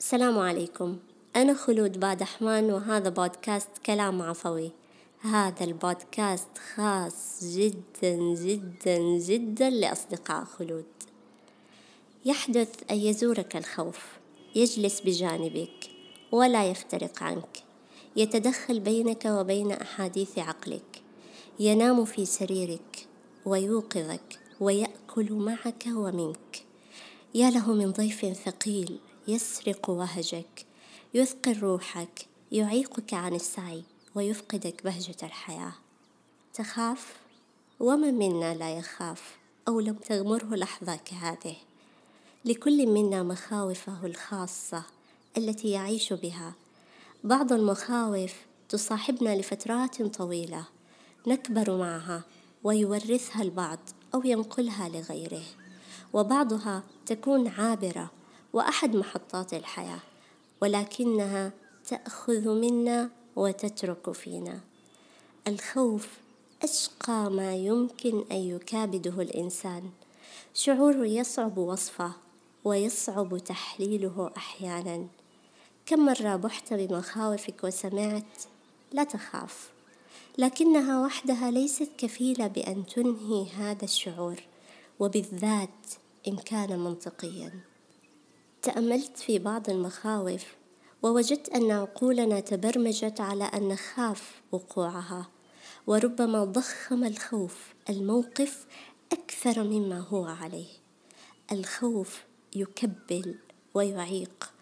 السلام عليكم. أنا خلود بادحمان وهذا بودكاست كلام عفوي. هذا البودكاست خاص جدا جدا جدا لأصدقاء خلود. يحدث أن يزورك الخوف يجلس بجانبك ولا يفترق عنك. يتدخل بينك وبين أحاديث عقلك. ينام في سريرك ويوقظك ويأكل معك ومنك. يا له من ضيف ثقيل يسرق وهجك يثقل روحك يعيقك عن السعي ويفقدك بهجة الحياة. تخاف؟ ومن منا لا يخاف أو لم تغمره لحظة كهذه لكل منا مخاوفه الخاصة التي يعيش بها. بعض المخاوف تصاحبنا لفترات طويلة نكبر معها ويورثها البعض أو ينقلها لغيره. وبعضها تكون عابرة وأحد محطات الحياة ولكنها تأخذ منا وتترك فينا. الخوف أشقى ما يمكن أن يكابده الإنسان. شعور يصعب وصفه ويصعب تحليله أحيانا. كم مرة بحت بمخاوفك وسمعت لا تخاف لكنها وحدها ليست كفيلة بأن تنهي هذا الشعور وبالذات إن كان منطقيا. تأملت في بعض المخاوف ووجدت أن عقولنا تبرمجت على أن نخاف وقوعها وربما ضخم الخوف الموقف أكثر مما هو عليه. الخوف يكبل ويعيق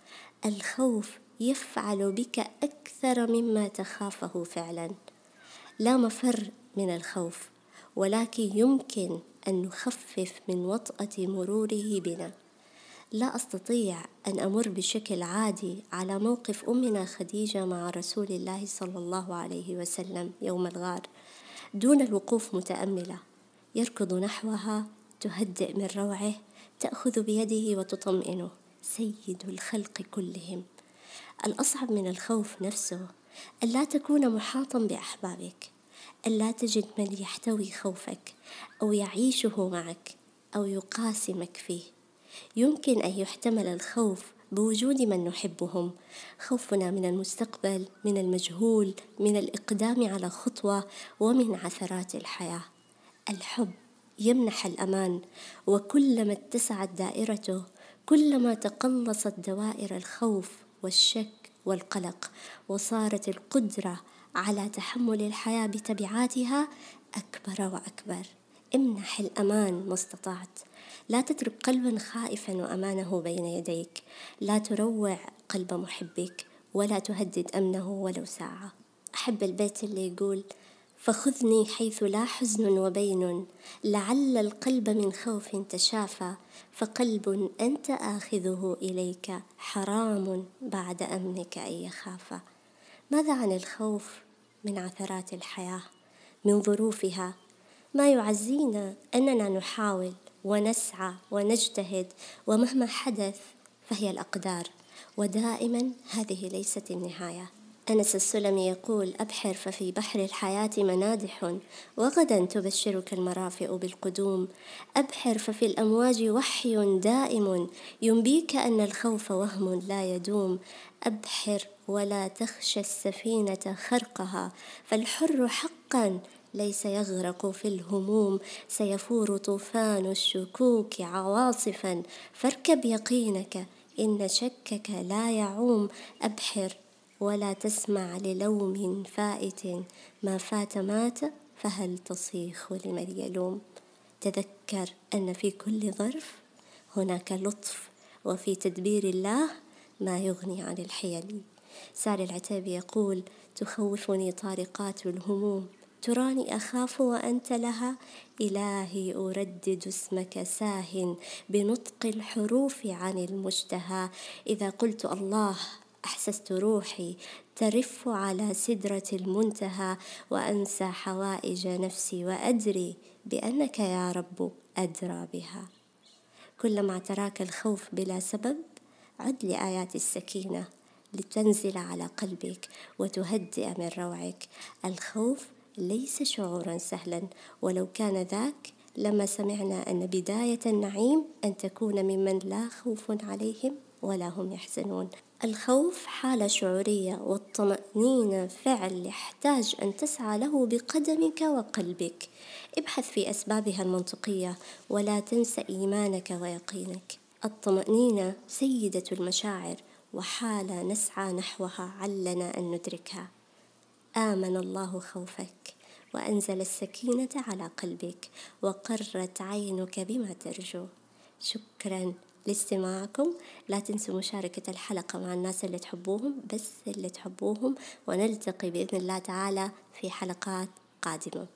الخوف يفعل بك أكثر مما تخافه فعلا. لا مفر من الخوف ولكن يمكن أن نخفف من وطأة مروره بنا. لا أستطيع أن أمر بشكل عادي على موقف أمنا خديجة مع رسول الله صلى الله عليه وسلم يوم الغار دون الوقوف متأملة يركض نحوها تهدئ من روعه تأخذ بيده وتطمئنه. سيد الخلق كلهم. الأصعب من الخوف نفسه ألا تكون محاطا بأحبابك ألا تجد من يحتوي خوفك أو يعيشه معك أو يقاسمك فيه. يمكن أن يحتمل الخوف بوجود من نحبهم. خوفنا من المستقبل من المجهول من الإقدام على خطوة ومن عثرات الحياة. الحب يمنح الأمان وكلما اتسعت دائرته كلما تقلصت دوائر الخوف والشك والقلق وصارت القدرة على تحمل الحياة بتبعاتها أكبر وأكبر. امنح الأمان ما استطعت. لا تترك قلبا خائفا وأمانه بين يديك. لا تروع قلب محبك ولا تهدد أمنه ولو ساعة. أحب البيت اللي يقول فخذني حيث لا حزن وبين لعل القلب من خوف تشافى فقلب أنت آخذه إليك حرام بعد أمنك أن يخاف. ماذا عن الخوف من عثرات الحياة من ظروفها؟ ما يعزينا أننا نحاول ونسعى ونجتهد ومهما حدث فهي الأقدار. ودائما هذه ليست النهاية. أنس السلمي يقول أبحر ففي بحر الحياة منادح وغدا تبشرك المرافئ بالقدوم. أبحر ففي الأمواج وحي دائم. ينبيك أن الخوف وهم لا يدوم. أبحر ولا تخشى السفينة خرقها. فالحر حقا ليس يغرق في الهموم سيفور طوفان الشكوك عواصفا. فاركب يقينك إن شكك لا يعوم. أبحر ولا تسمع للوم فائت. ما فات مات فهل تصيخ لمن يلوم؟ تذكر أن في كل ظرف هناك لطف وفي تدبير الله ما يغني عن الحيل. سار العتاب يقول تخوفني طارقات الهموم. تراني أخاف وأنت لها؟ إلهي أردد اسمك ساه بنطق الحروف عن المشتهى. إذا قلت الله أحسست روحي ترف على سدرة المنتهى. وأنسى حوائج نفسي وأدري بأنك يا رب أدرى بها. كلما اعتراك الخوف بلا سبب عد لآيات السكينة لتنزل على قلبك وتهدئ من روعك. الخوف ليس شعورا سهلا. ولو كان ذاك لما سمعنا أن بداية النعيم أن تكون ممن لا خوف عليهم ولا هم يحزنون. الخوف حالة شعورية والطمأنينة فعل يحتاج أن تسعى له بقدمك وقلبك. ابحث في أسبابها المنطقية ولا تنس إيمانك ويقينك. الطمأنينة سيدة المشاعر وحالة نسعى نحوها علنا أن ندركها. آمن الله خوفك. وأنزل السكينة على قلبك وقرت عينك بما ترجو. شكرا لاستماعكم. لا تنسوا مشاركة الحلقة مع الناس اللي تحبوهم بس اللي تحبوهم ونلتقي بإذن الله تعالى في حلقات قادمة.